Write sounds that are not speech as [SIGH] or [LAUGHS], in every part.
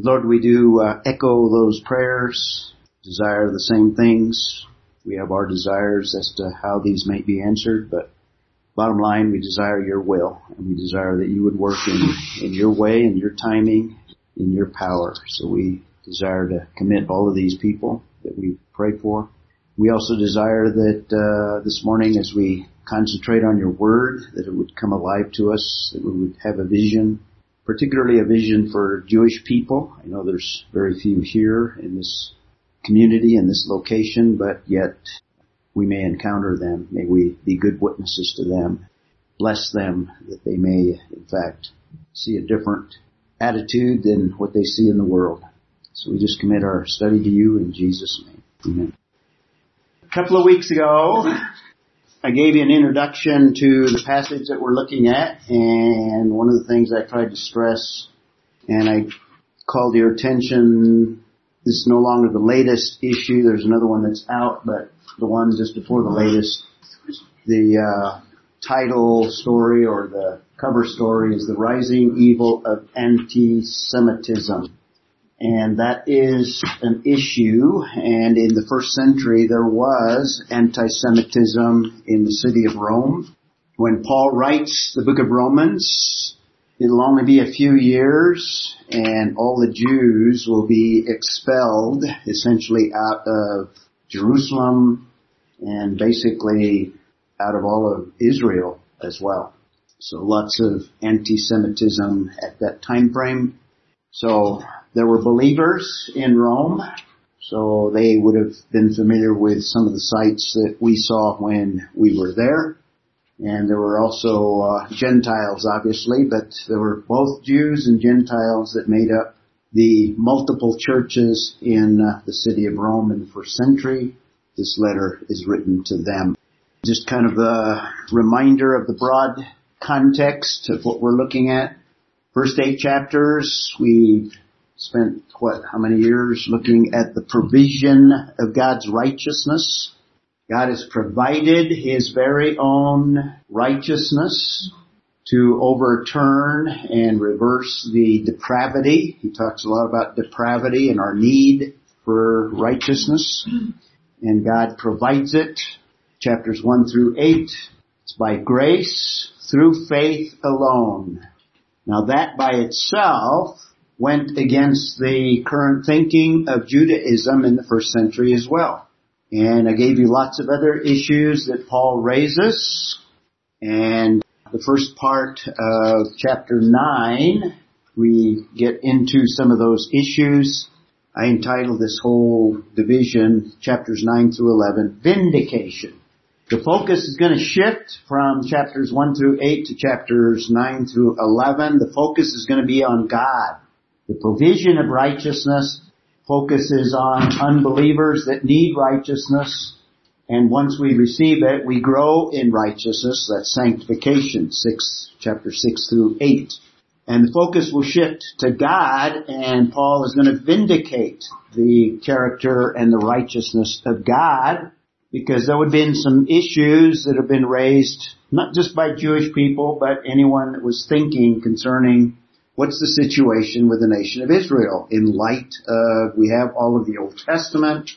Lord, we do uh, echo those prayers, desire the same things. We have our desires as to how these may be answered, but bottom line, we desire your will, and we desire that you would work in, in your way, in your timing, in your power. So we desire to commit all of these people that we pray for. We also desire that uh, this morning, as we concentrate on your word, that it would come alive to us, that we would have a vision, particularly a vision for Jewish people. I know there's very few here in this community, in this location, but yet we may encounter them. May we be good witnesses to them. Bless them that they may, in fact, see a different attitude than what they see in the world. So we just commit our study to you in Jesus' name. Amen. A couple of weeks ago, I gave you an introduction to the passage that we're looking at, and one of the things I tried to stress, and I called your attention, this is no longer the latest issue, there's another one that's out, but the one just before the latest, the uh, title story or the cover story is The Rising Evil of Anti-Semitism and that is an issue. And in the first century, there was anti-Semitism in the city of Rome. When Paul writes the book of Romans, it'll only be a few years, and all the Jews will be expelled, essentially out of Jerusalem, and basically out of all of Israel as well. So lots of anti-Semitism at that time frame. So there were believers in Rome, so they would have been familiar with some of the sites that we saw when we were there. And there were also uh, Gentiles, obviously, but there were both Jews and Gentiles that made up the multiple churches in uh, the city of Rome in the first century. This letter is written to them. Just kind of a reminder of the broad context of what we're looking at. First eight chapters, we've spent what, how many years looking at the provision of God's righteousness. God has provided His very own righteousness to overturn and reverse the depravity. He talks a lot about depravity and our need for righteousness. And God provides it. Chapters 1 through 8. It's by grace through faith alone. Now that by itself went against the current thinking of Judaism in the first century as well. And I gave you lots of other issues that Paul raises. And the first part of chapter 9, we get into some of those issues. I entitled this whole division, chapters 9 through 11, Vindication. The focus is going to shift from chapters 1 through 8 to chapters 9 through 11. The focus is going to be on God the provision of righteousness focuses on unbelievers that need righteousness. And once we receive it, we grow in righteousness. That's sanctification, six, chapter six through eight. And the focus will shift to God and Paul is going to vindicate the character and the righteousness of God because there would have been some issues that have been raised not just by Jewish people, but anyone that was thinking concerning what's the situation with the nation of Israel in light of we have all of the Old Testament,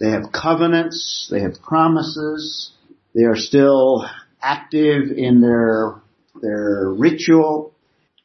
they have covenants, they have promises, they are still active in their their ritual,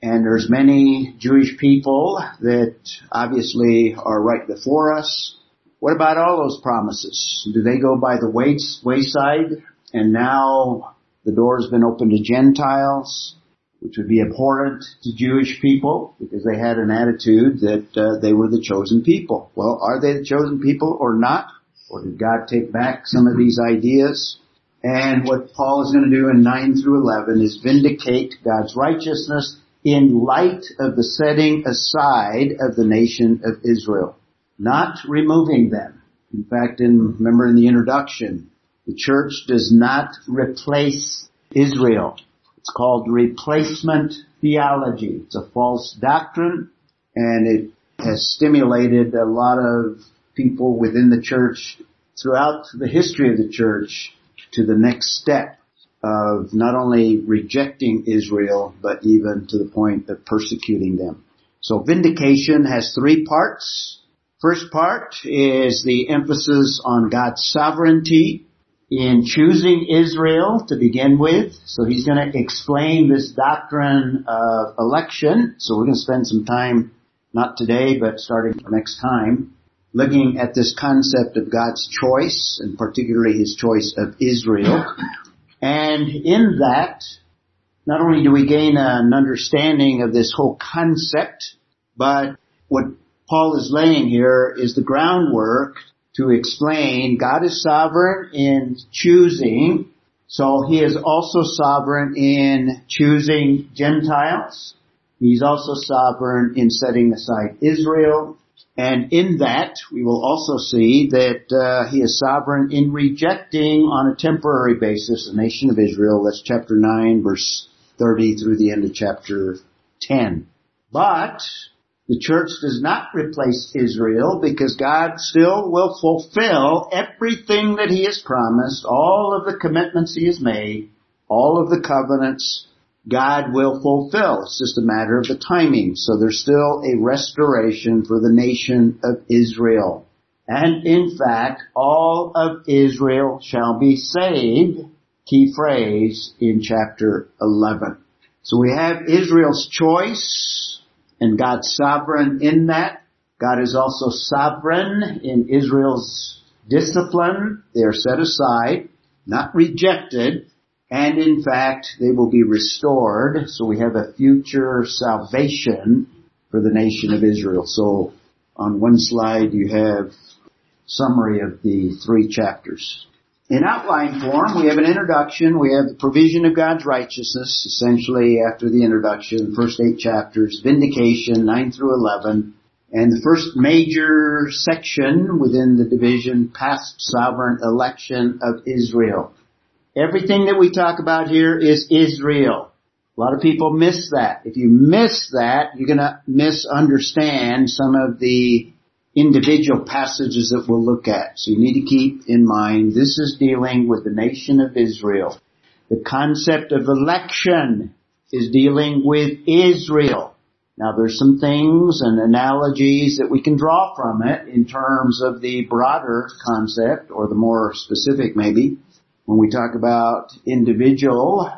and there's many Jewish people that obviously are right before us. What about all those promises? Do they go by the wayside and now the door has been opened to Gentiles? Which would be abhorrent to Jewish people because they had an attitude that uh, they were the chosen people. Well, are they the chosen people or not? Or did God take back some of these ideas? And what Paul is going to do in 9 through 11 is vindicate God's righteousness in light of the setting aside of the nation of Israel, not removing them. In fact, in, remember in the introduction, the church does not replace Israel. It's called replacement theology. It's a false doctrine and it has stimulated a lot of people within the church throughout the history of the church to the next step of not only rejecting Israel, but even to the point of persecuting them. So vindication has three parts. First part is the emphasis on God's sovereignty in choosing Israel to begin with. So he's going to explain this doctrine of election. So we're going to spend some time, not today, but starting next time, looking at this concept of God's choice, and particularly his choice of Israel. And in that, not only do we gain an understanding of this whole concept, but what Paul is laying here is the groundwork to explain God is sovereign in choosing, so he is also sovereign in choosing Gentiles. He's also sovereign in setting aside Israel. And in that, we will also see that uh, he is sovereign in rejecting on a temporary basis the nation of Israel. That's chapter 9, verse 30 through the end of chapter 10. But the church does not replace Israel because God still will fulfill everything that He has promised, all of the commitments He has made, all of the covenants God will fulfill. It's just a matter of the timing. So there's still a restoration for the nation of Israel. And in fact, all of Israel shall be saved. Key phrase in chapter 11. So we have Israel's choice and God's sovereign in that. God is also sovereign in Israel's discipline. They are set aside, not rejected, and in fact, they will be restored. So we have a future salvation for the nation of Israel. So on one slide you have summary of the three chapters. In outline form, we have an introduction, we have the provision of God's righteousness, essentially after the introduction, first eight chapters, vindication, 9 through 11, and the first major section within the division, past sovereign election of Israel. Everything that we talk about here is Israel. A lot of people miss that. If you miss that, you're gonna misunderstand some of the individual passages that we'll look at. So you need to keep in mind this is dealing with the nation of Israel. The concept of election is dealing with Israel. Now there's some things and analogies that we can draw from it in terms of the broader concept or the more specific maybe when we talk about individual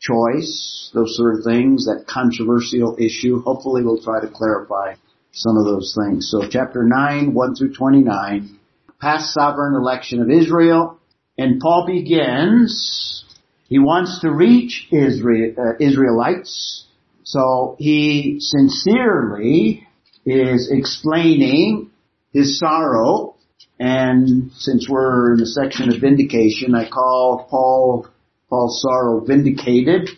choice, those sort of things, that controversial issue, hopefully we'll try to clarify some of those things. So chapter 9, 1 through 29, past sovereign election of Israel, and Paul begins, he wants to reach Israel, uh, Israelites, so he sincerely is explaining his sorrow and since we're in the section of vindication, I call Paul, Paul's sorrow vindicated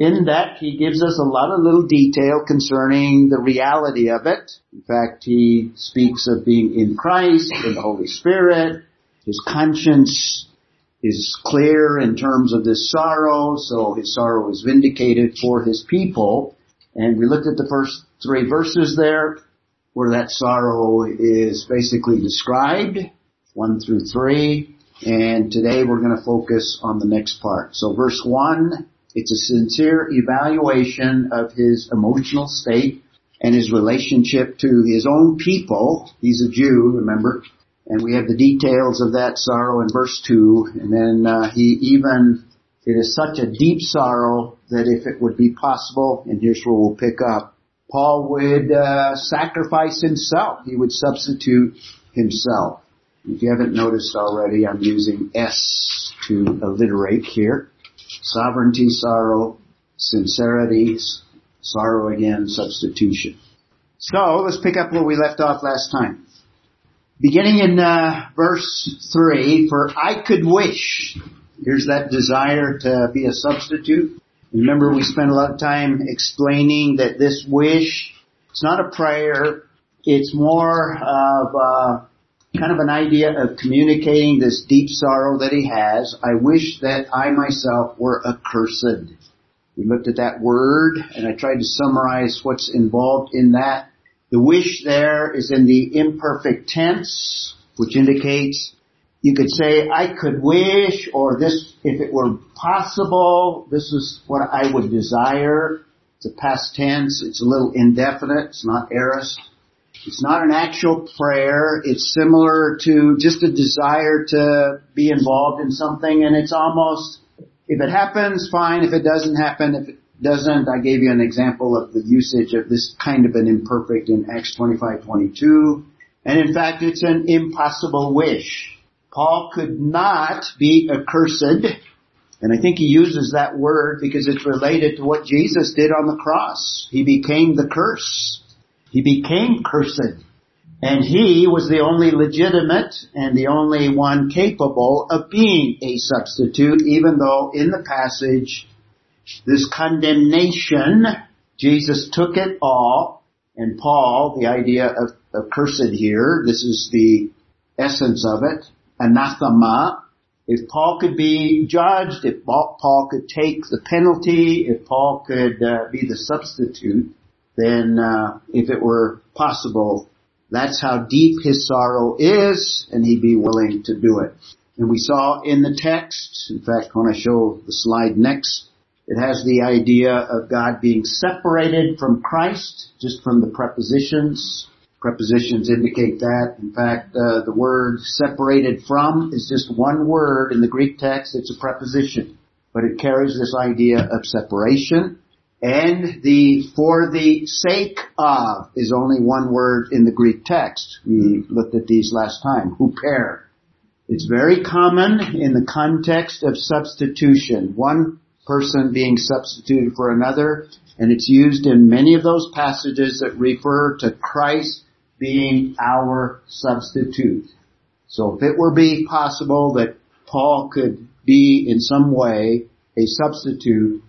in that he gives us a lot of little detail concerning the reality of it. In fact, he speaks of being in Christ, in the Holy Spirit. His conscience is clear in terms of this sorrow, so his sorrow is vindicated for his people. And we looked at the first three verses there where that sorrow is basically described, one through three, and today we're going to focus on the next part. So verse one, it's a sincere evaluation of his emotional state and his relationship to his own people. He's a Jew, remember? And we have the details of that sorrow in verse 2. And then uh, he even, it is such a deep sorrow that if it would be possible, and here's where we'll pick up, Paul would uh, sacrifice himself. He would substitute himself. If you haven't noticed already, I'm using S to alliterate here. Sovereignty, sorrow, sincerity, sorrow again, substitution. So let's pick up where we left off last time. Beginning in uh, verse 3, for I could wish, here's that desire to be a substitute. Remember we spent a lot of time explaining that this wish, it's not a prayer, it's more of uh, kind of an idea of communicating this deep sorrow that he has. I wish that I myself were accursed. We looked at that word and I tried to summarize what's involved in that. The wish there is in the imperfect tense, which indicates you could say, I could wish, or this, if it were possible, this is what I would desire. It's a past tense. It's a little indefinite. It's not aorist. It's not an actual prayer. It's similar to just a desire to be involved in something and it's almost, if it happens, fine. If it doesn't happen, if it doesn't, I gave you an example of the usage of this kind of an imperfect in Acts 25, 22. And in fact, it's an impossible wish. Paul could not be accursed. And I think he uses that word because it's related to what Jesus did on the cross. He became the curse. He became cursed. And he was the only legitimate and the only one capable of being a substitute, even though in the passage, this condemnation, Jesus took it all, and Paul, the idea of, of cursed here, this is the essence of it, anathema, if Paul could be judged, if Paul could take the penalty, if Paul could uh, be the substitute, then uh, if it were possible, that's how deep his sorrow is, and he'd be willing to do it. And we saw in the text, in fact, when I show the slide next, it has the idea of God being separated from Christ, just from the prepositions. Prepositions indicate that. In fact, uh, the word separated from is just one word in the Greek text. It's a preposition, but it carries this idea of separation. And the for the sake of is only one word in the Greek text. We looked at these last time. Huper. It's very common in the context of substitution. One person being substituted for another, and it's used in many of those passages that refer to Christ being our substitute. So if it were be possible that Paul could be in some way a substitute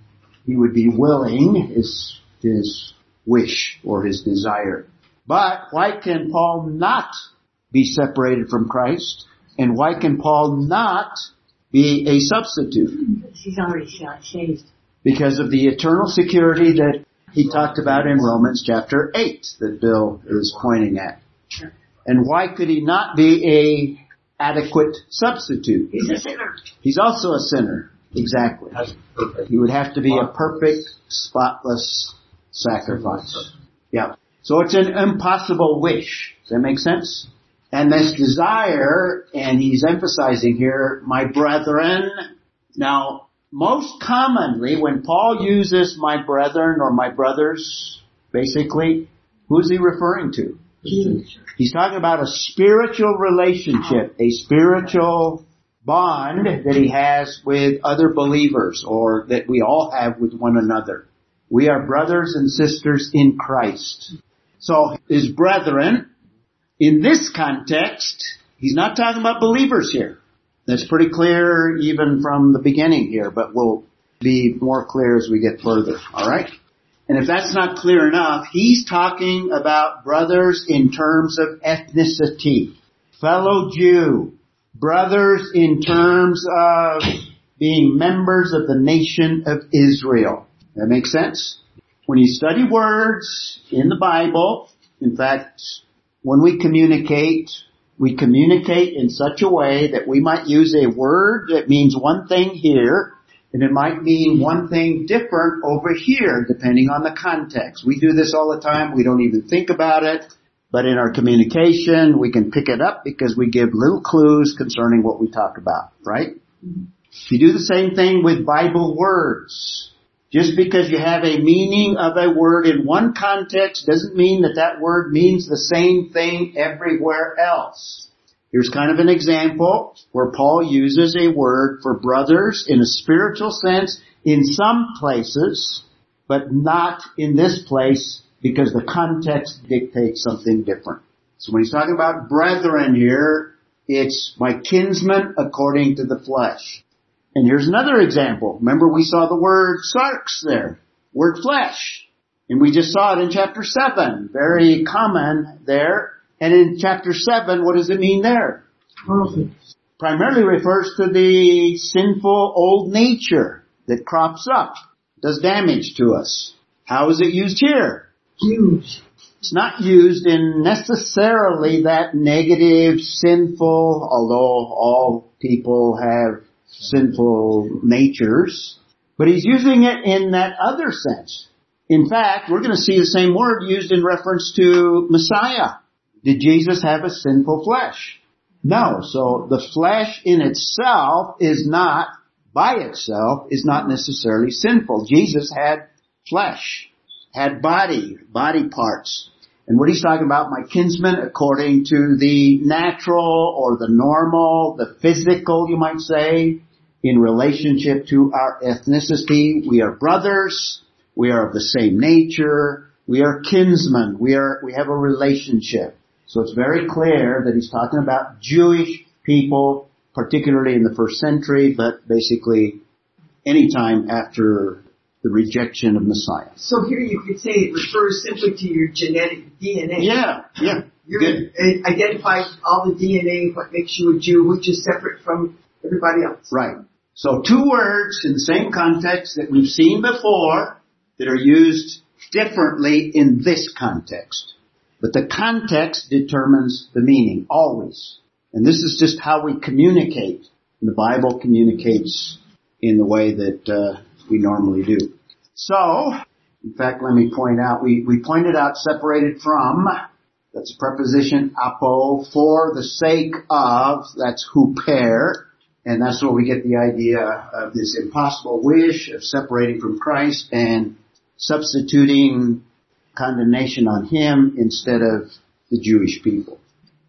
he would be willing, is his wish or his desire. But why can Paul not be separated from Christ? And why can Paul not be a substitute? He's already shaved. Because of the eternal security that he talked about in Romans chapter 8 that Bill is pointing at. And why could he not be a adequate substitute? He's a sinner. He's also a sinner. Exactly. He would have to be a perfect, spotless sacrifice. Yeah. So it's an impossible wish. Does that make sense? And this desire, and he's emphasizing here, my brethren. Now, most commonly when Paul uses my brethren or my brothers, basically, who's he referring to? He's talking about a spiritual relationship, a spiritual bond that he has with other believers or that we all have with one another. We are brothers and sisters in Christ. So his brethren, in this context, he's not talking about believers here. That's pretty clear even from the beginning here, but we'll be more clear as we get further. Alright? And if that's not clear enough, he's talking about brothers in terms of ethnicity. Fellow Jew, brothers in terms of being members of the nation of Israel. That makes sense? When you study words in the Bible, in fact, when we communicate, we communicate in such a way that we might use a word that means one thing here, and it might mean one thing different over here, depending on the context. We do this all the time. We don't even think about it. But in our communication, we can pick it up because we give little clues concerning what we talk about, right? Mm-hmm. You do the same thing with Bible words. Just because you have a meaning of a word in one context doesn't mean that that word means the same thing everywhere else. Here's kind of an example where Paul uses a word for brothers in a spiritual sense in some places, but not in this place because the context dictates something different. So when he's talking about brethren here, it's my kinsman according to the flesh. And here's another example. Remember we saw the word sarx there. Word flesh. And we just saw it in chapter 7. Very common there. And in chapter 7, what does it mean there? Primarily refers to the sinful old nature that crops up, does damage to us. How is it used here? Used. It's not used in necessarily that negative, sinful, although all people have sinful natures, but he's using it in that other sense, In fact, we're going to see the same word used in reference to Messiah. Did Jesus have a sinful flesh? No. So the flesh in itself is not, by itself, is not necessarily sinful. Jesus had flesh, had body, body parts. And what he's talking about, my kinsmen, according to the natural or the normal, the physical, you might say, in relationship to our ethnicity. We are brothers. We are of the same nature. We are kinsmen. We are, we have a relationship. So it's very clear that he's talking about Jewish people, particularly in the first century, but basically any time after the rejection of Messiah. So here you could say it refers simply to your genetic DNA. Yeah, yeah. You're, it identifies all the DNA, what makes you a Jew, which is separate from everybody else. Right. So two words in the same context that we've seen before that are used differently in this context. But the context determines the meaning, always. And this is just how we communicate. And the Bible communicates in the way that uh, we normally do. So, in fact, let me point out, we, we pointed out separated from, that's a preposition apo, for the sake of, that's huper, and that's where we get the idea of this impossible wish of separating from Christ and substituting condemnation on him instead of the Jewish people.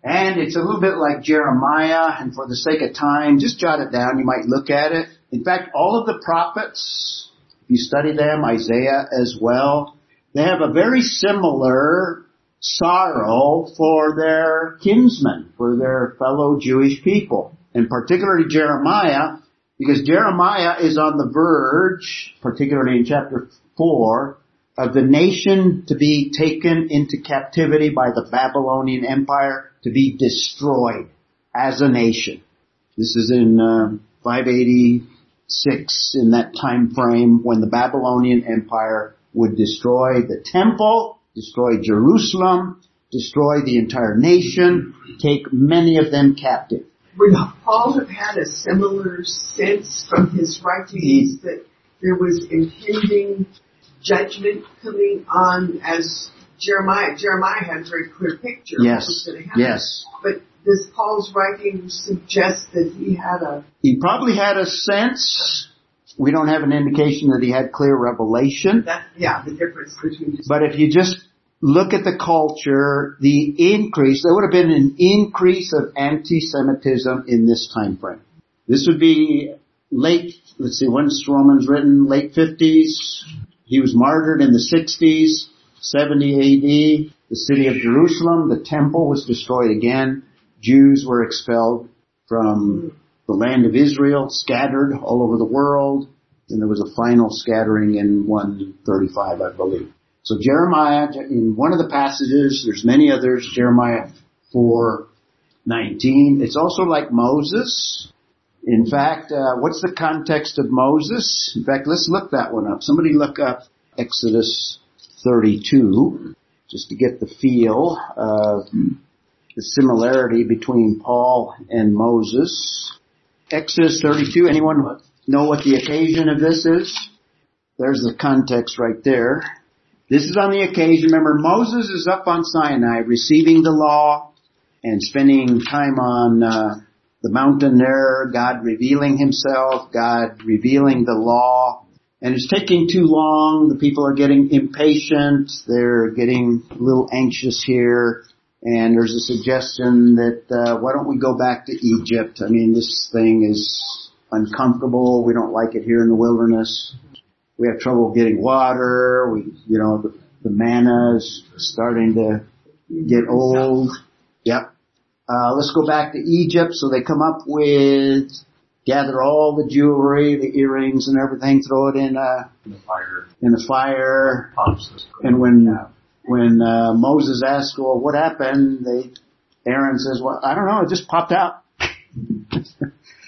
And it's a little bit like Jeremiah, and for the sake of time, just jot it down, you might look at it. In fact, all of the prophets, if you study them, Isaiah as well, they have a very similar sorrow for their kinsmen, for their fellow Jewish people, and particularly Jeremiah, because Jeremiah is on the verge, particularly in chapter 4, of the nation to be taken into captivity by the Babylonian Empire to be destroyed as a nation. This is in uh, 586 in that time frame when the Babylonian Empire would destroy the temple, destroy Jerusalem, destroy the entire nation, take many of them captive. Would Paul have had a similar sense from his writings that there was impending judgment coming on as Jeremiah? Jeremiah had a very clear picture of what was Yes, going to happen. yes. But does Paul's writing suggest that he had a He probably had a sense. We don't have an indication that he had clear revelation. that yeah, the difference between But if you just look at the culture, the increase, there would have been an increase of anti-Semitism in this time frame. This would be late, let's see, when's Romans written? Late 50s. He was martyred in the 60s, 70 AD. The city of Jerusalem, the temple was destroyed again. Jews were expelled from the land of Israel, scattered all over the world. And there was a final scattering in 135, I believe. So Jeremiah, in one of the passages, there's many others, Jeremiah 4, 19. It's also like Moses. In fact, uh, what's the context of Moses? In fact, let's look that one up. Somebody look up Exodus 32, just to get the feel of the similarity between Paul and Moses. Exodus 32, anyone know what the occasion of this is? There's the context right there. This is on the occasion, remember Moses is up on Sinai receiving the law and spending time on uh, the mountain there, God revealing himself, God revealing the law. And it's taking too long. The people are getting impatient. They're getting a little anxious here. And there's a suggestion that uh, why don't we go back to Egypt? I mean, this thing is uncomfortable. We don't like it here in the wilderness. We have trouble getting water. We, you know, the, the manna is starting to get old. Yep. Uh, let's go back to Egypt. So they come up with gather all the jewelry, the earrings, and everything, throw it in a in the fire in the fire. pops. And when when uh, Moses asks, "Well, what happened?" They Aaron says, "Well, I don't know. It just popped out."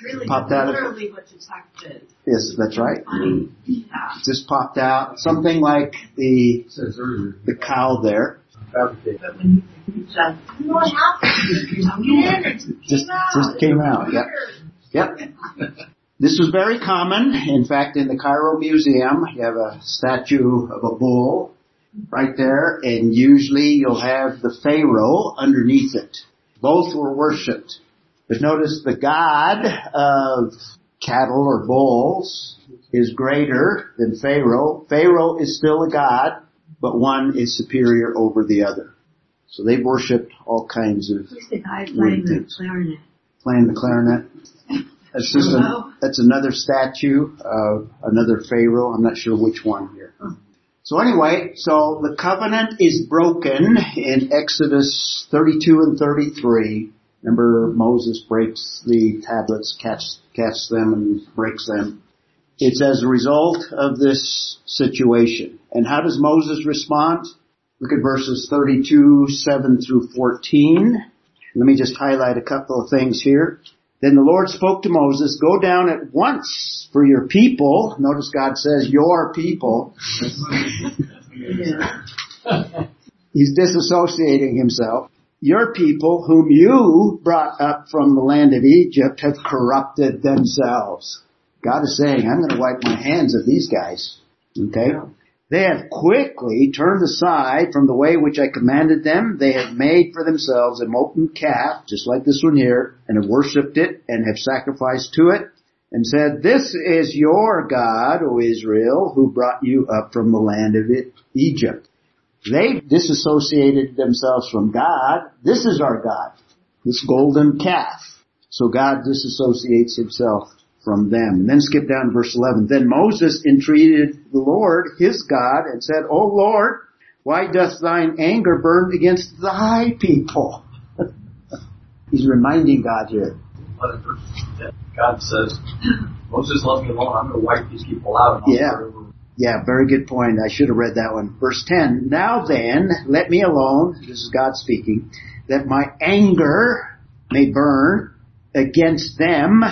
Really, Popped out literally what the text did. yes, that's right. Funny. Yeah. Just popped out. Something like the It says earlier. the cow there. fabricate. But when you said, you know what happened? You in, it Just came out. just came out. Yep. Yep. This was very common. In fact, in the Cairo Museum, you have a statue of a bull right there, and usually you'll have the Pharaoh underneath it. Both were worshipped. But notice the god of cattle or bulls is greater than Pharaoh. Pharaoh is still a god, but one is superior over the other. So they worshipped all kinds of Who's the guy playing the clarinet? playing the clarinet. That's just a, that's another statue of another pharaoh. I'm not sure which one here. Oh. So anyway, so the covenant is broken in Exodus 32 and 33. Remember Moses breaks the tablets, catches, them and breaks them. It's as a result of this situation. And how does Moses respond? Look at verses 32, 7 through 14. Let me just highlight a couple of things here. Then the Lord spoke to Moses, go down at once for your people. Notice God says your people. [LAUGHS] He's disassociating himself. Your people whom you brought up from the land of Egypt have corrupted themselves. God is saying, I'm going to wipe my hands of these guys. Okay? They have quickly turned aside from the way which I commanded them. They have made for themselves a molten calf, just like this one here, and have worshipped it and have sacrificed to it and said, this is your God, O Israel, who brought you up from the land of Egypt. They disassociated themselves from God. This is our God. This golden calf. So God disassociates himself from them. And then skip down to verse 11. Then Moses entreated the Lord, his God, and said, O Lord, why doth thine anger burn against thy people? [LAUGHS] He's reminding God here. God says, Moses, let me alone. I'm going to wipe these people out. Yeah. Yeah, very good point. I should have read that one. Verse 10. Now then, let me alone, this is God speaking, that my anger may burn against them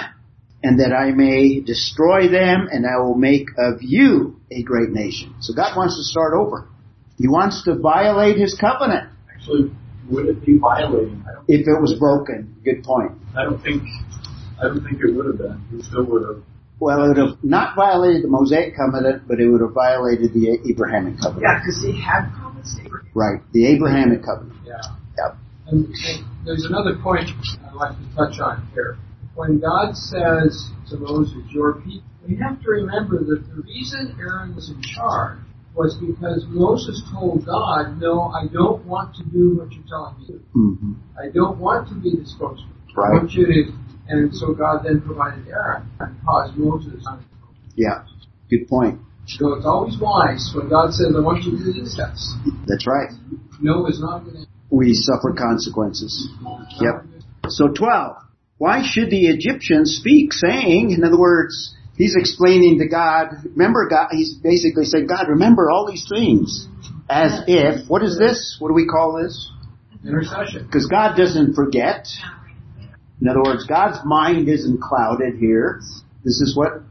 and that I may destroy them and I will make of you a great nation. So God wants to start over. He wants to violate his covenant Actually, would it be violating? If it was broken. Good point. I don't think, I don't think it would have been. We still would have. Well, it would have not violated the Mosaic covenant, but it would have violated the Abrahamic covenant. Yeah, because he had promised Abraham. Right. The Abrahamic covenant. Yeah. Yep. And, and there's another point I'd like to touch on here. When God says to Moses, your people, we have to remember that the reason Aaron was in charge was because Moses told God, no, I don't want to do what you're telling me to do. hmm I don't want to be the spokesman. I want you to, and so God then provided Aaron and caused Moses. Yeah. Good point. So it's always wise when God says, I want you to do this. That's right. No is not going to We suffer consequences. Yep. So 12. Why should the Egyptians speak saying, in other words, he's explaining to God, remember God, he's basically saying, God, remember all these things. As if, what is this? What do we call this? Intercession. Because God doesn't forget. In other words, God's mind isn't clouded here. This is what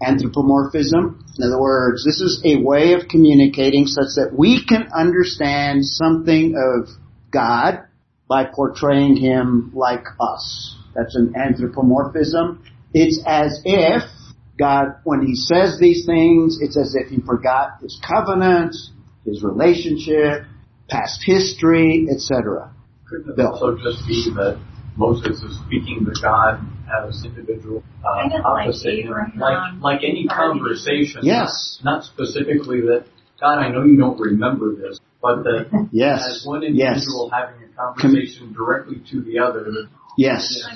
anthropomorphism. In other words, this is a way of communicating such that we can understand something of God by portraying Him like us. That's an anthropomorphism. It's as if God, when He says these things, it's as if He forgot His covenant, His relationship, past history, etc. Couldn't it Bill. also just be that Moses is speaking to God as individual, uh, Kind of like opposite him, like, like any conversation. Yes. Not specifically that, God, I know you don't remember this, but that [LAUGHS] Yes. as one Yes. individual having a conversation directly to the other, Yes.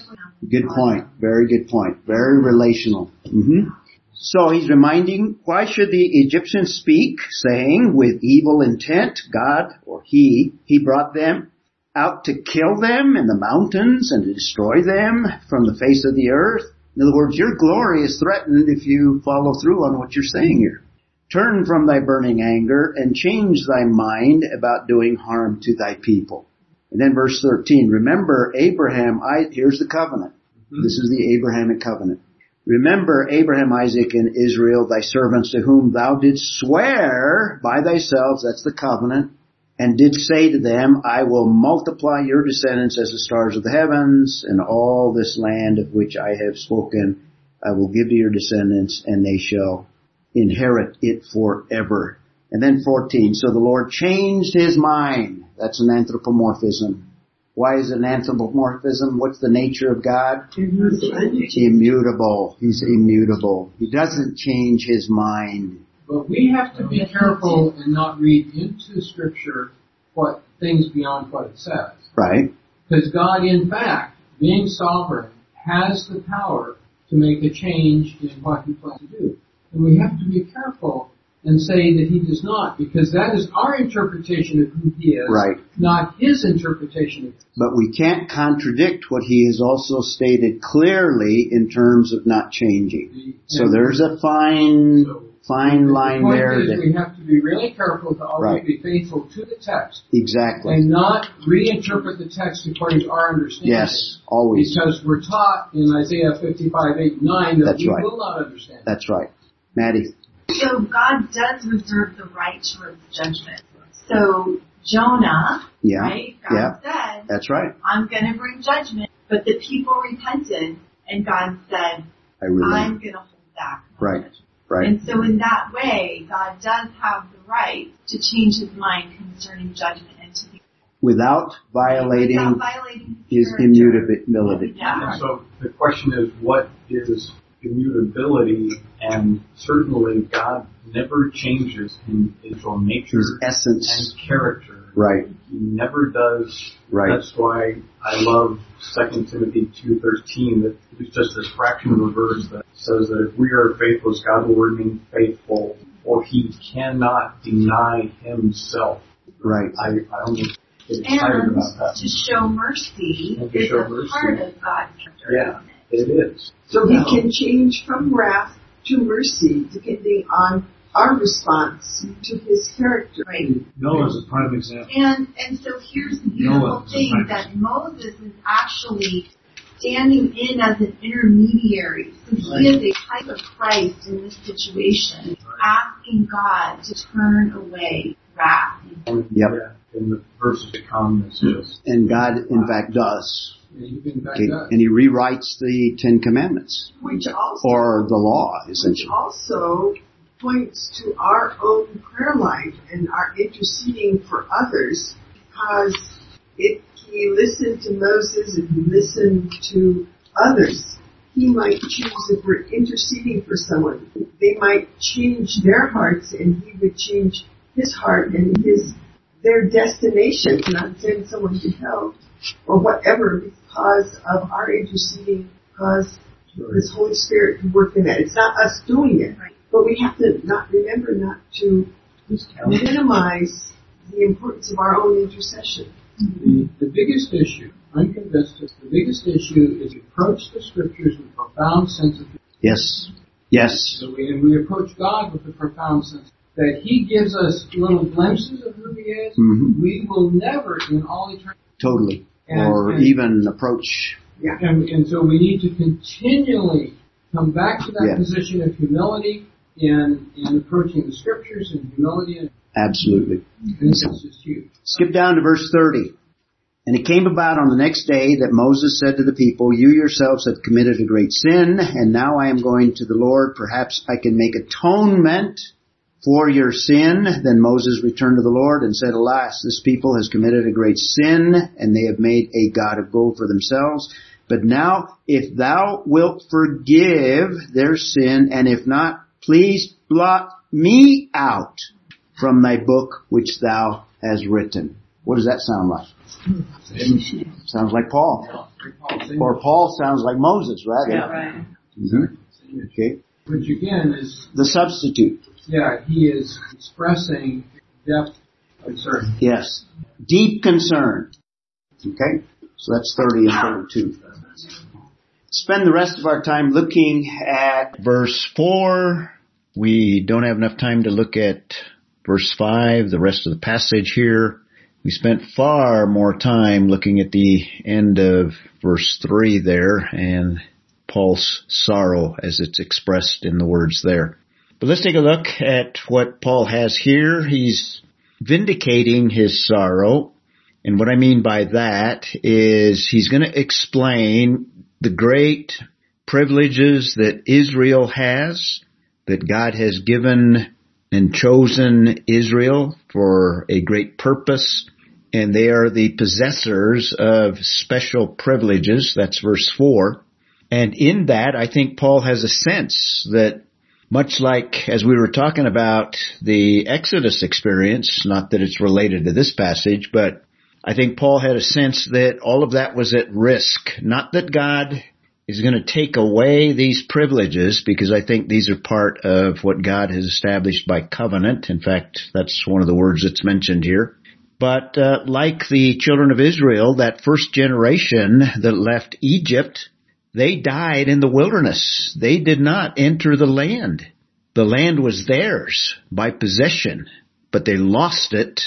Good point. Very good point. Very relational. hmm So he's reminding, why should the Egyptians speak, saying, with evil intent, God, or he, he brought them out to kill them in the mountains and to destroy them from the face of the earth? In other words, your glory is threatened if you follow through on what you're saying here. Turn from thy burning anger and change thy mind about doing harm to thy people. And then verse 13, remember Abraham, I, here's the covenant. Mm-hmm. This is the Abrahamic covenant. Remember Abraham, Isaac, and Israel, thy servants to whom thou didst swear by thyself, that's the covenant, and did say to them, I will multiply your descendants as the stars of the heavens, and all this land of which I have spoken, I will give to your descendants and they shall inherit it forever. And then 14, so the Lord changed his mind. That's an anthropomorphism. Why is it an anthropomorphism? What's the nature of God? He's immutable. He's immutable. He doesn't change his mind. But we have to be careful and not read into Scripture what things beyond what it says. Right? Because God, in fact, being sovereign, has the power to make a change in what He plans to do. And we have to be careful and say that He does not, because that is our interpretation of who He is, Right. not His interpretation of But we can't contradict what he has also stated clearly in terms of not changing. So there's a fine, So, fine the line point there is that, we have to be really careful to always Right. be faithful to the text exactly. and not reinterpret the text according to our understanding. Yes, always. Because we're taught in Isaiah 55, 8, 9 that That's we right. will not understand. That's right. Maddie. So God does reserve the right to judgment. So Jonah, Yeah. right? God Yeah. said, That's right. I'm going to bring judgment, but the people repented, and God said, I really, I'm going to hold back. Right. judgment." right. And so in that way, God does have the right to change his mind concerning judgment and to be Without without violating violating his immutability. Yeah. And so the question is, what is immutability? And certainly God never changes in his own nature His essence. and character. Right. He never does. Right. That's why I love 2 Timothy 2.13 that it's just this fraction of a verse that says that if we are faithful, God will remain faithful or he cannot deny himself. Right. I, I don't get excited And about that. to show mercy And to is show a mercy. part of God's character. Yeah. It is. So he can change from wrath to mercy depending on our response to his character. Right. is a prime example. And and so here's the Noah beautiful thing that Moses is actually standing in as an intermediary. So he Right. is a type of Christ in this situation, asking God to turn away wrath. Yep. yeah, in the verses to come, it's just And God, in fact, does. And you can back Okay. And he rewrites the Ten Commandments. Which also Or the law, which essentially. also points to our own prayer life and our interceding for others because if he listened to Moses and he listened to others, he might choose if we're interceding for someone, they might change their hearts and he would change his heart and his their destination, not send someone to hell or whatever because of our interceding, because this Holy Spirit can work in that. It's not us doing it, Right. but we have to not remember not to minimize the importance of our own intercession. The, the biggest issue, I'm convinced, that the biggest issue is approach the scriptures with a profound sense of Yes. Yes. So we, and we approach God with a profound sense that He gives us little glimpses of who He is. Mhm. We will never, in all eternity, Totally. And- Or and- even approach. and, and so we need to continually come back to that Yeah. position of humility in, in approaching the scriptures and humility, and Absolutely. this is just huge. Skip down to verse 30. And it came about on the next day that Moses said to the people, You yourselves have committed a great sin, and now I am going to the Lord. Perhaps I can make atonement for your sin. Then Moses returned to the Lord and said, Alas, this people has committed a great sin, and they have made a God of gold for themselves. But now, if thou wilt forgive their sin, and if not, please blot me out from thy book which thou hast written. What does that sound like? Sounds like Paul. Or Paul sounds like Moses, rather. Right. Mhm. Okay. Which again is, The substitute. Yeah, he is expressing depth concern. Yes. Deep concern. Okay. So that's 30 and 32. Spend the rest of our time looking at verse 4. We don't have enough time to look at verse 5, the rest of the passage here. We spent far more time looking at the end of verse 3 there and Paul's sorrow as it's expressed in the words there. But let's take a look at what Paul has here. He's vindicating his sorrow. And what I mean by that is he's going to explain the great privileges that Israel has, that God has given and chosen Israel for a great purpose, and they are the possessors of special privileges. That's verse 4. And in that, I think Paul has a sense that much like as we were talking about the Exodus experience, not that it's related to this passage, but I think Paul had a sense that all of that was at risk. Not that God is going to take away these privileges because I think these are part of what God has established by covenant. In fact, that's one of the words that's mentioned here. But uh, like the children of Israel, that first generation that left Egypt, they died in the wilderness. They did not enter the land. The land was theirs by possession, but they lost it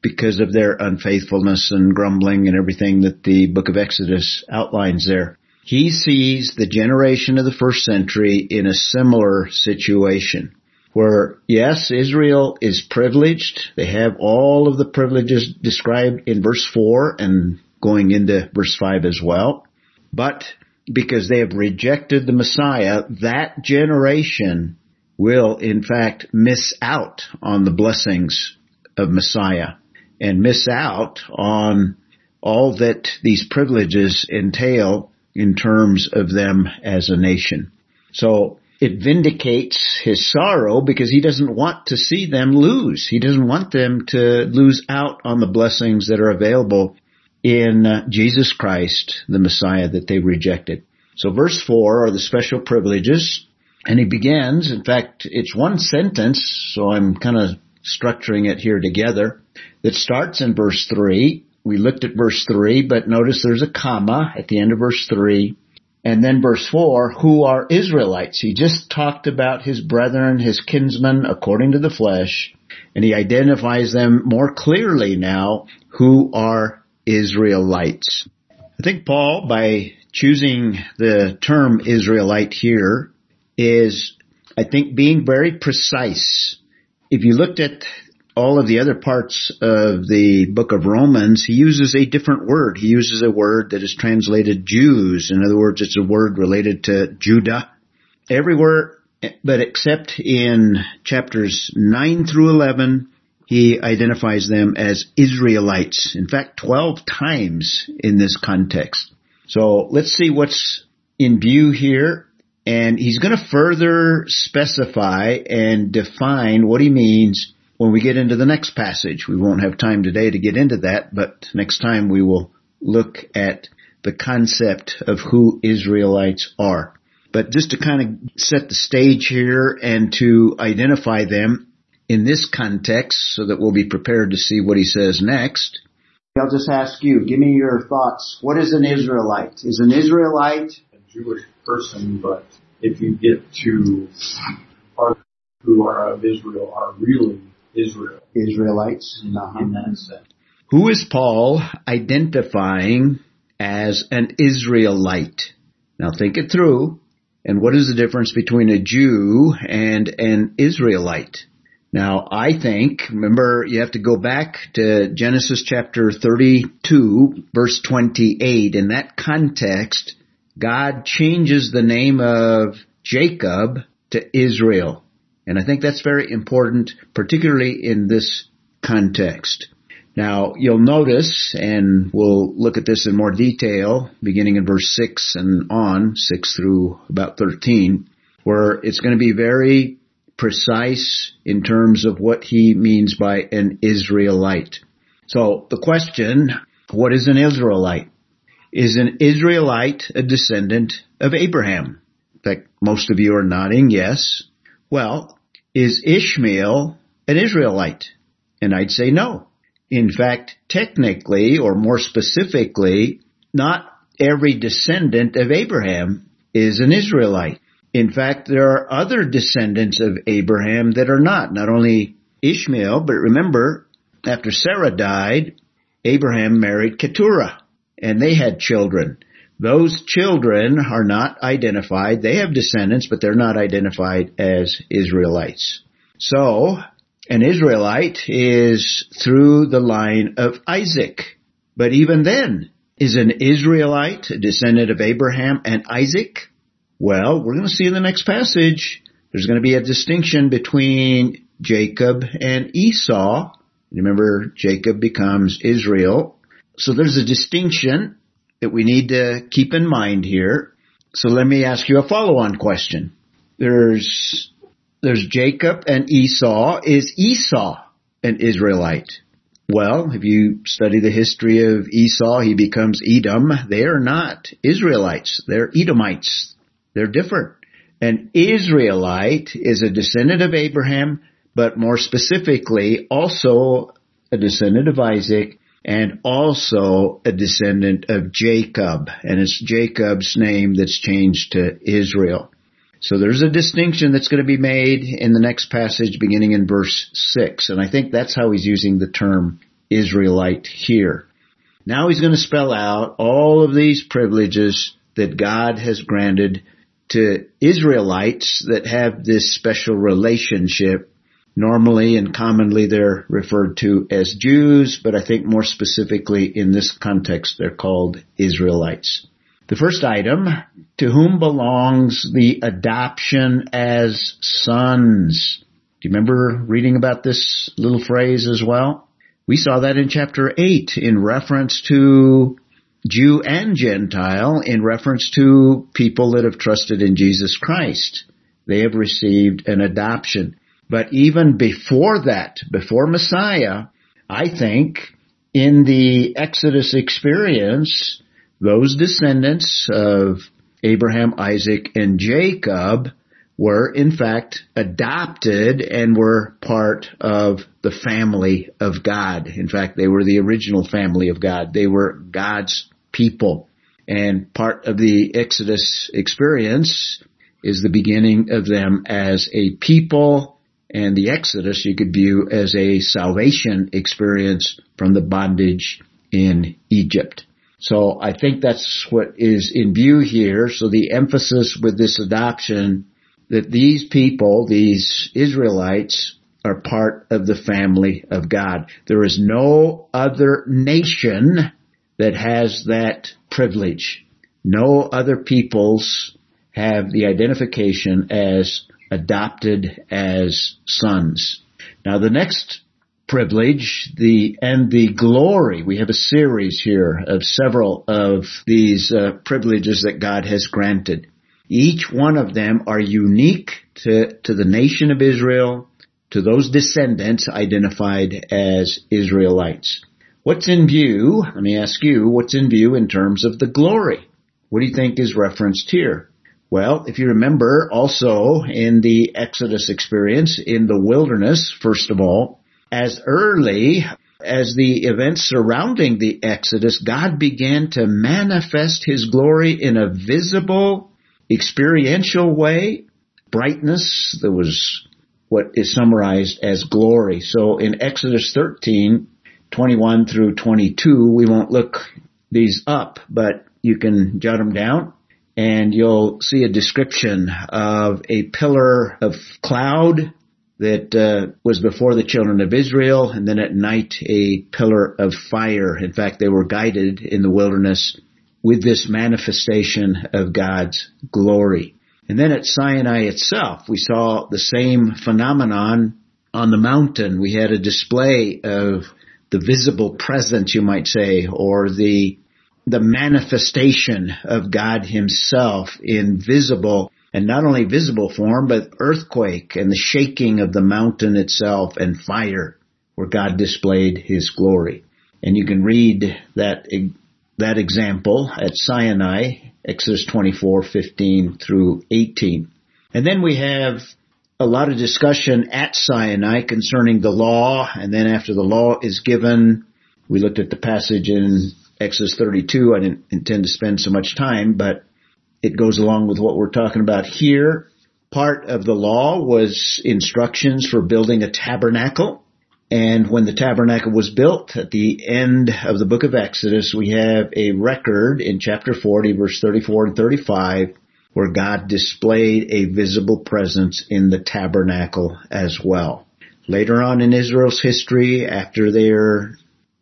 because of their unfaithfulness and grumbling and everything that the book of Exodus outlines there. He sees the generation of the first century in a similar situation where yes, Israel is privileged. They have all of the privileges described in verse 4 and going into verse 5 as well. But because they have rejected the Messiah, that generation will in fact miss out on the blessings of Messiah and miss out on all that these privileges entail in terms of them as a nation. So it vindicates his sorrow because he doesn't want to see them lose. He doesn't want them to lose out on the blessings that are available in uh, Jesus Christ, the Messiah that they rejected. So verse 4 are the special privileges, and he begins, in fact, it's one sentence, so I'm kind of structuring it here together, that starts in verse 3, we looked at verse 3, but notice there's a comma at the end of verse 3. And then verse 4, who are Israelites? He just talked about his brethren, his kinsmen according to the flesh, and he identifies them more clearly now who are Israelites. I think Paul, by choosing the term Israelite here, is, I think, being very precise. If you looked at all of the other parts of the book of Romans, he uses a different word. He uses a word that is translated Jews. In other words, it's a word related to Judah. Everywhere, but except in chapters 9 through 11, he identifies them as Israelites. In fact, 12 times in this context. So let's see what's in view here. And he's going to further specify and define what he means when we get into the next passage. We won't have time today to get into that, but next time we will look at the concept of who Israelites are. But just to kind of set the stage here and to identify them in this context so that we'll be prepared to see what he says next. I'll just ask you, give me your thoughts. What is an Israelite? Is an Israelite a Jewish person, but if you get to who are of Israel are really Israel. Israelites. Uh-huh. In that sense. Who is Paul identifying as an Israelite? Now think it through. And what is the difference between a Jew and an Israelite? Now, I think, remember, you have to go back to Genesis chapter 32, verse 28. In that context, God changes the name of Jacob to Israel. And I think that's very important, particularly in this context. Now, you'll notice, and we'll look at this in more detail, beginning in verse 6 and on, 6 through about 13, where it's going to be very precise in terms of what he means by an Israelite. So, the question, what is an Israelite? Is an Israelite a descendant of Abraham? In fact, most of you are nodding yes. Well, is Ishmael an Israelite? And I'd say no. In fact, technically, or more specifically, not every descendant of Abraham is an Israelite. In fact, there are other descendants of Abraham that are not. Not only Ishmael, but remember, after Sarah died, Abraham married Keturah, and they had children. Those children are not identified. They have descendants, but they're not identified as Israelites. So, an Israelite is through the line of Isaac. But even then, is an Israelite a descendant of Abraham and Isaac? Well, we're going to see in the next passage, there's going to be a distinction between Jacob and Esau. Remember, Jacob becomes Israel. So there's a distinction that we need to keep in mind here. So let me ask you a follow-on question. There's, there's Jacob and Esau. Is Esau an Israelite? Well, if you study the history of Esau, he becomes Edom. They are not Israelites. They're Edomites. They're different. An Israelite is a descendant of Abraham, but more specifically, also a descendant of Isaac and also a descendant of Jacob. And it's Jacob's name that's changed to Israel. So there's a distinction that's going to be made in the next passage beginning in verse 6. And I think that's how he's using the term Israelite here. Now he's going to spell out all of these privileges that God has granted to Israelites that have this special relationship. Normally and commonly they're referred to as Jews, but I think more specifically in this context they're called Israelites. The first item, to whom belongs the adoption as sons? Do you remember reading about this little phrase as well? We saw that in chapter 8 in reference to Jew and Gentile in reference to people that have trusted in Jesus Christ. They have received an adoption. But even before that, before Messiah, I think in the Exodus experience, those descendants of Abraham, Isaac, and Jacob were in fact adopted and were part of the family of God. In fact, they were the original family of God. They were God's people. And part of the Exodus experience is the beginning of them as a people and the Exodus you could view as a salvation experience from the bondage in Egypt. So I think that's what is in view here. So the emphasis with this adoption that these people, these Israelites, are part of the family of God. There is no other nation that has that privilege. No other peoples have the identification as adopted as sons. Now the next privilege, the and the glory. We have a series here of several of these uh, privileges that God has granted. Each one of them are unique to, to the nation of Israel, to those descendants identified as Israelites. What's in view? Let me ask you, what's in view in terms of the glory? What do you think is referenced here? Well, if you remember also in the Exodus experience in the wilderness, first of all, as early as the events surrounding the Exodus, God began to manifest His glory in a visible, experiential way. Brightness, there was what is summarized as glory. So in Exodus 13, 21 through 22, we won't look these up, but you can jot them down and you'll see a description of a pillar of cloud that uh, was before the children of Israel, and then at night a pillar of fire. In fact, they were guided in the wilderness with this manifestation of God's glory. And then at Sinai itself, we saw the same phenomenon on the mountain. We had a display of the visible presence, you might say, or the the manifestation of God himself in visible and not only visible form, but earthquake and the shaking of the mountain itself and fire where God displayed his glory. And you can read that, that example at Sinai, Exodus 24, 15 through 18. And then we have a lot of discussion at Sinai concerning the law, and then after the law is given, we looked at the passage in Exodus 32. I didn't intend to spend so much time, but it goes along with what we're talking about here. Part of the law was instructions for building a tabernacle. And when the tabernacle was built at the end of the book of Exodus, we have a record in chapter 40 verse 34 and 35 where God displayed a visible presence in the tabernacle as well. Later on in Israel's history, after they're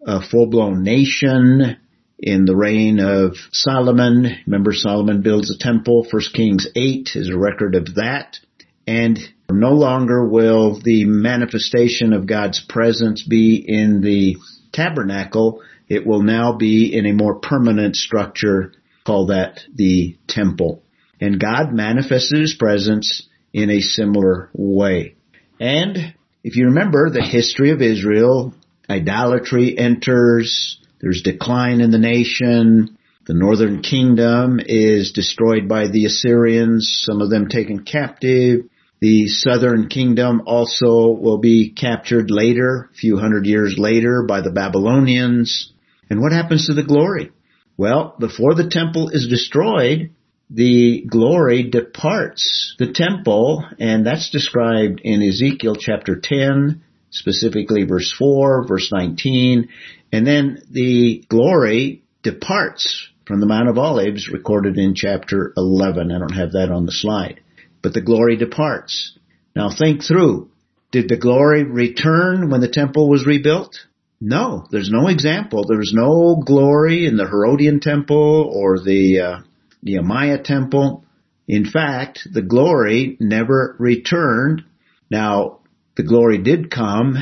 a uh, full-blown nation, in the reign of Solomon. Remember Solomon builds a temple. 1 Kings 8 is a record of that. And no longer will the manifestation of God's presence be in the tabernacle. It will now be in a more permanent structure. Call that the temple. And God manifested his presence in a similar way. And if you remember the history of Israel, idolatry enters, there's decline in the nation, the northern kingdom is destroyed by the Assyrians, some of them taken captive. The southern kingdom also will be captured later, a few hundred years later by the Babylonians. And what happens to the glory? Well, before the temple is destroyed, the glory departs the temple, and that's described in Ezekiel chapter 10, specifically verse 4, verse 19, and then the glory departs from the Mount of Olives recorded in chapter 11. I don't have that on the slide. But the glory departs. Now think through. Did the glory return when the temple was rebuilt? No, there's no example. There's no glory in the Herodian temple or the uh, Nehemiah temple. In fact, the glory never returned. Now, the glory did come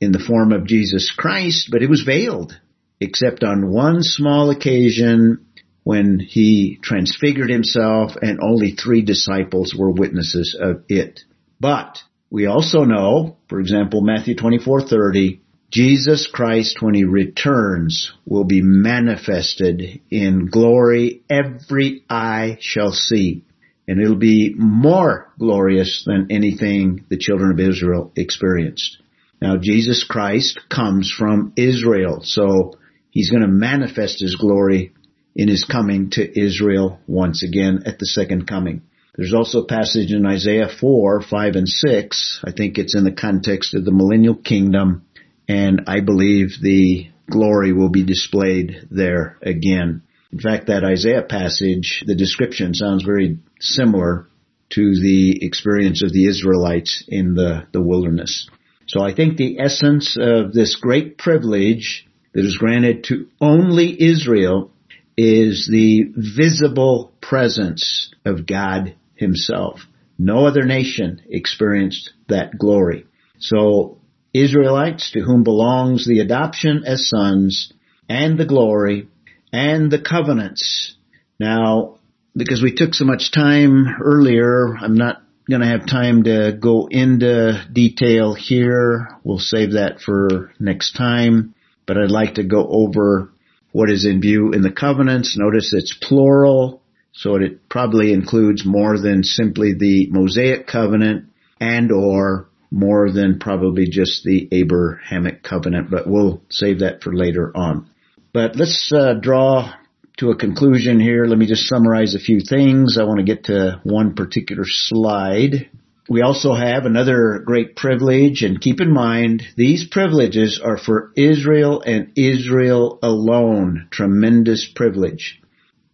in the form of Jesus Christ, but it was veiled, except on one small occasion when he transfigured himself and only three disciples were witnesses of it. But we also know, for example, Matthew 24:30, Jesus Christ, when he returns, will be manifested in glory every eye shall see. And it'll be more glorious than anything the children of Israel experienced. Now Jesus Christ comes from Israel, so he's going to manifest his glory in his coming to Israel once again at the second coming. There's also a passage in Isaiah 4, 5 and 6. I think it's in the context of the millennial kingdom and I believe the glory will be displayed there again. In fact, that Isaiah passage, the description sounds very similar to the experience of the Israelites in the, the wilderness. So I think the essence of this great privilege that is granted to only Israel is the visible presence of God himself. No other nation experienced that glory. So Israelites to whom belongs the adoption as sons and the glory and the covenants. Now, because we took so much time earlier, I'm not going to have time to go into detail here. We'll save that for next time, but I'd like to go over what is in view in the covenants. Notice it's plural, so it probably includes more than simply the Mosaic covenant and or more than probably just the Abrahamic covenant, but we'll save that for later on. But let's uh, draw to a conclusion here. Let me just summarize a few things. I want to get to one particular slide. We also have another great privilege and keep in mind these privileges are for Israel and Israel alone. Tremendous privilege.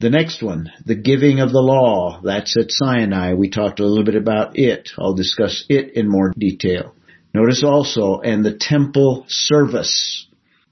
The next one, the giving of the law, that's at Sinai. We talked a little bit about it. I'll discuss it in more detail. Notice also, and the temple service.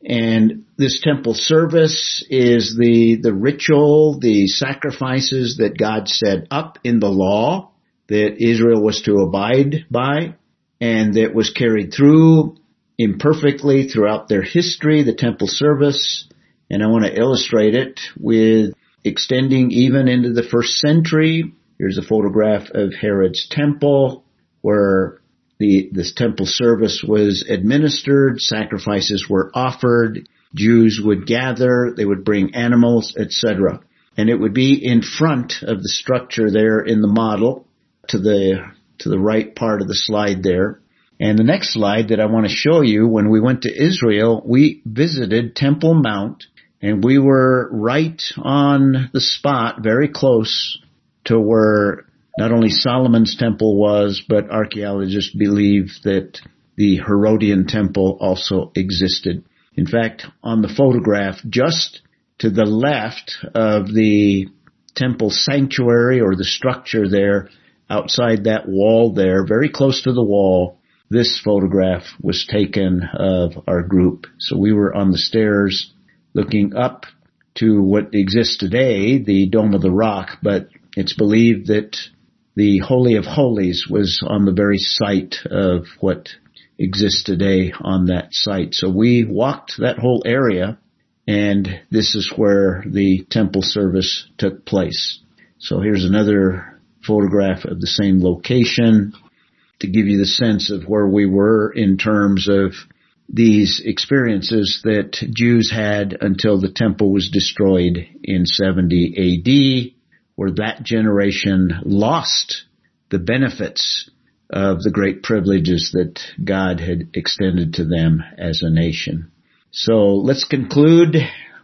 And this temple service is the, the ritual, the sacrifices that God set up in the law that Israel was to abide by and that was carried through imperfectly throughout their history, the temple service. And I want to illustrate it with extending even into the first century. Here's a photograph of Herod's temple where the, this temple service was administered, sacrifices were offered, Jews would gather, they would bring animals, etc. And it would be in front of the structure there in the model to the, to the right part of the slide there. And the next slide that I want to show you, when we went to Israel, we visited Temple Mount and we were right on the spot, very close to where not only Solomon's temple was, but archaeologists believe that the Herodian temple also existed. In fact, on the photograph, just to the left of the temple sanctuary or the structure there, outside that wall there, very close to the wall, this photograph was taken of our group. So we were on the stairs looking up to what exists today, the Dome of the Rock, but it's believed that the Holy of Holies was on the very site of what exists today on that site. So we walked that whole area and this is where the temple service took place. So here's another photograph of the same location to give you the sense of where we were in terms of these experiences that Jews had until the temple was destroyed in 70 AD, where that generation lost the benefits of the great privileges that God had extended to them as a nation. So let's conclude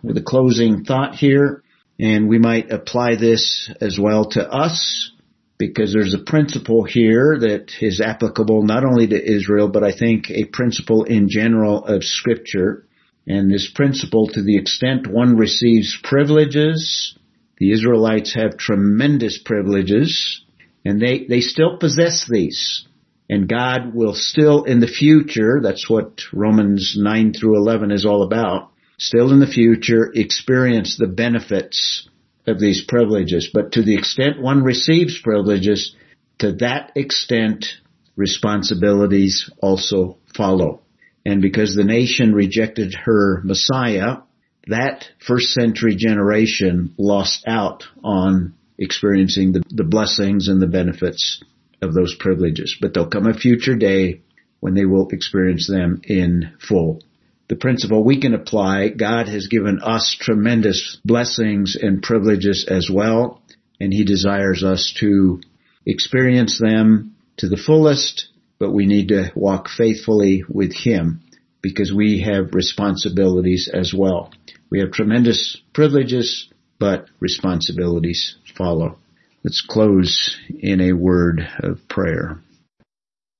with a closing thought here, and we might apply this as well to us because there's a principle here that is applicable not only to Israel, but I think a principle in general of scripture. And this principle, to the extent one receives privileges, the Israelites have tremendous privileges, and they, they still possess these. And God will still in the future, that's what Romans 9 through 11 is all about, still in the future experience the benefits of these privileges. But to the extent one receives privileges, to that extent responsibilities also follow. And because the nation rejected her Messiah, that first century generation lost out on experiencing the, the blessings and the benefits of those privileges. But there'll come a future day when they will experience them in full the principle we can apply. God has given us tremendous blessings and privileges as well, and He desires us to experience them to the fullest, but we need to walk faithfully with Him because we have responsibilities as well. We have tremendous privileges, but responsibilities follow. Let's close in a word of prayer.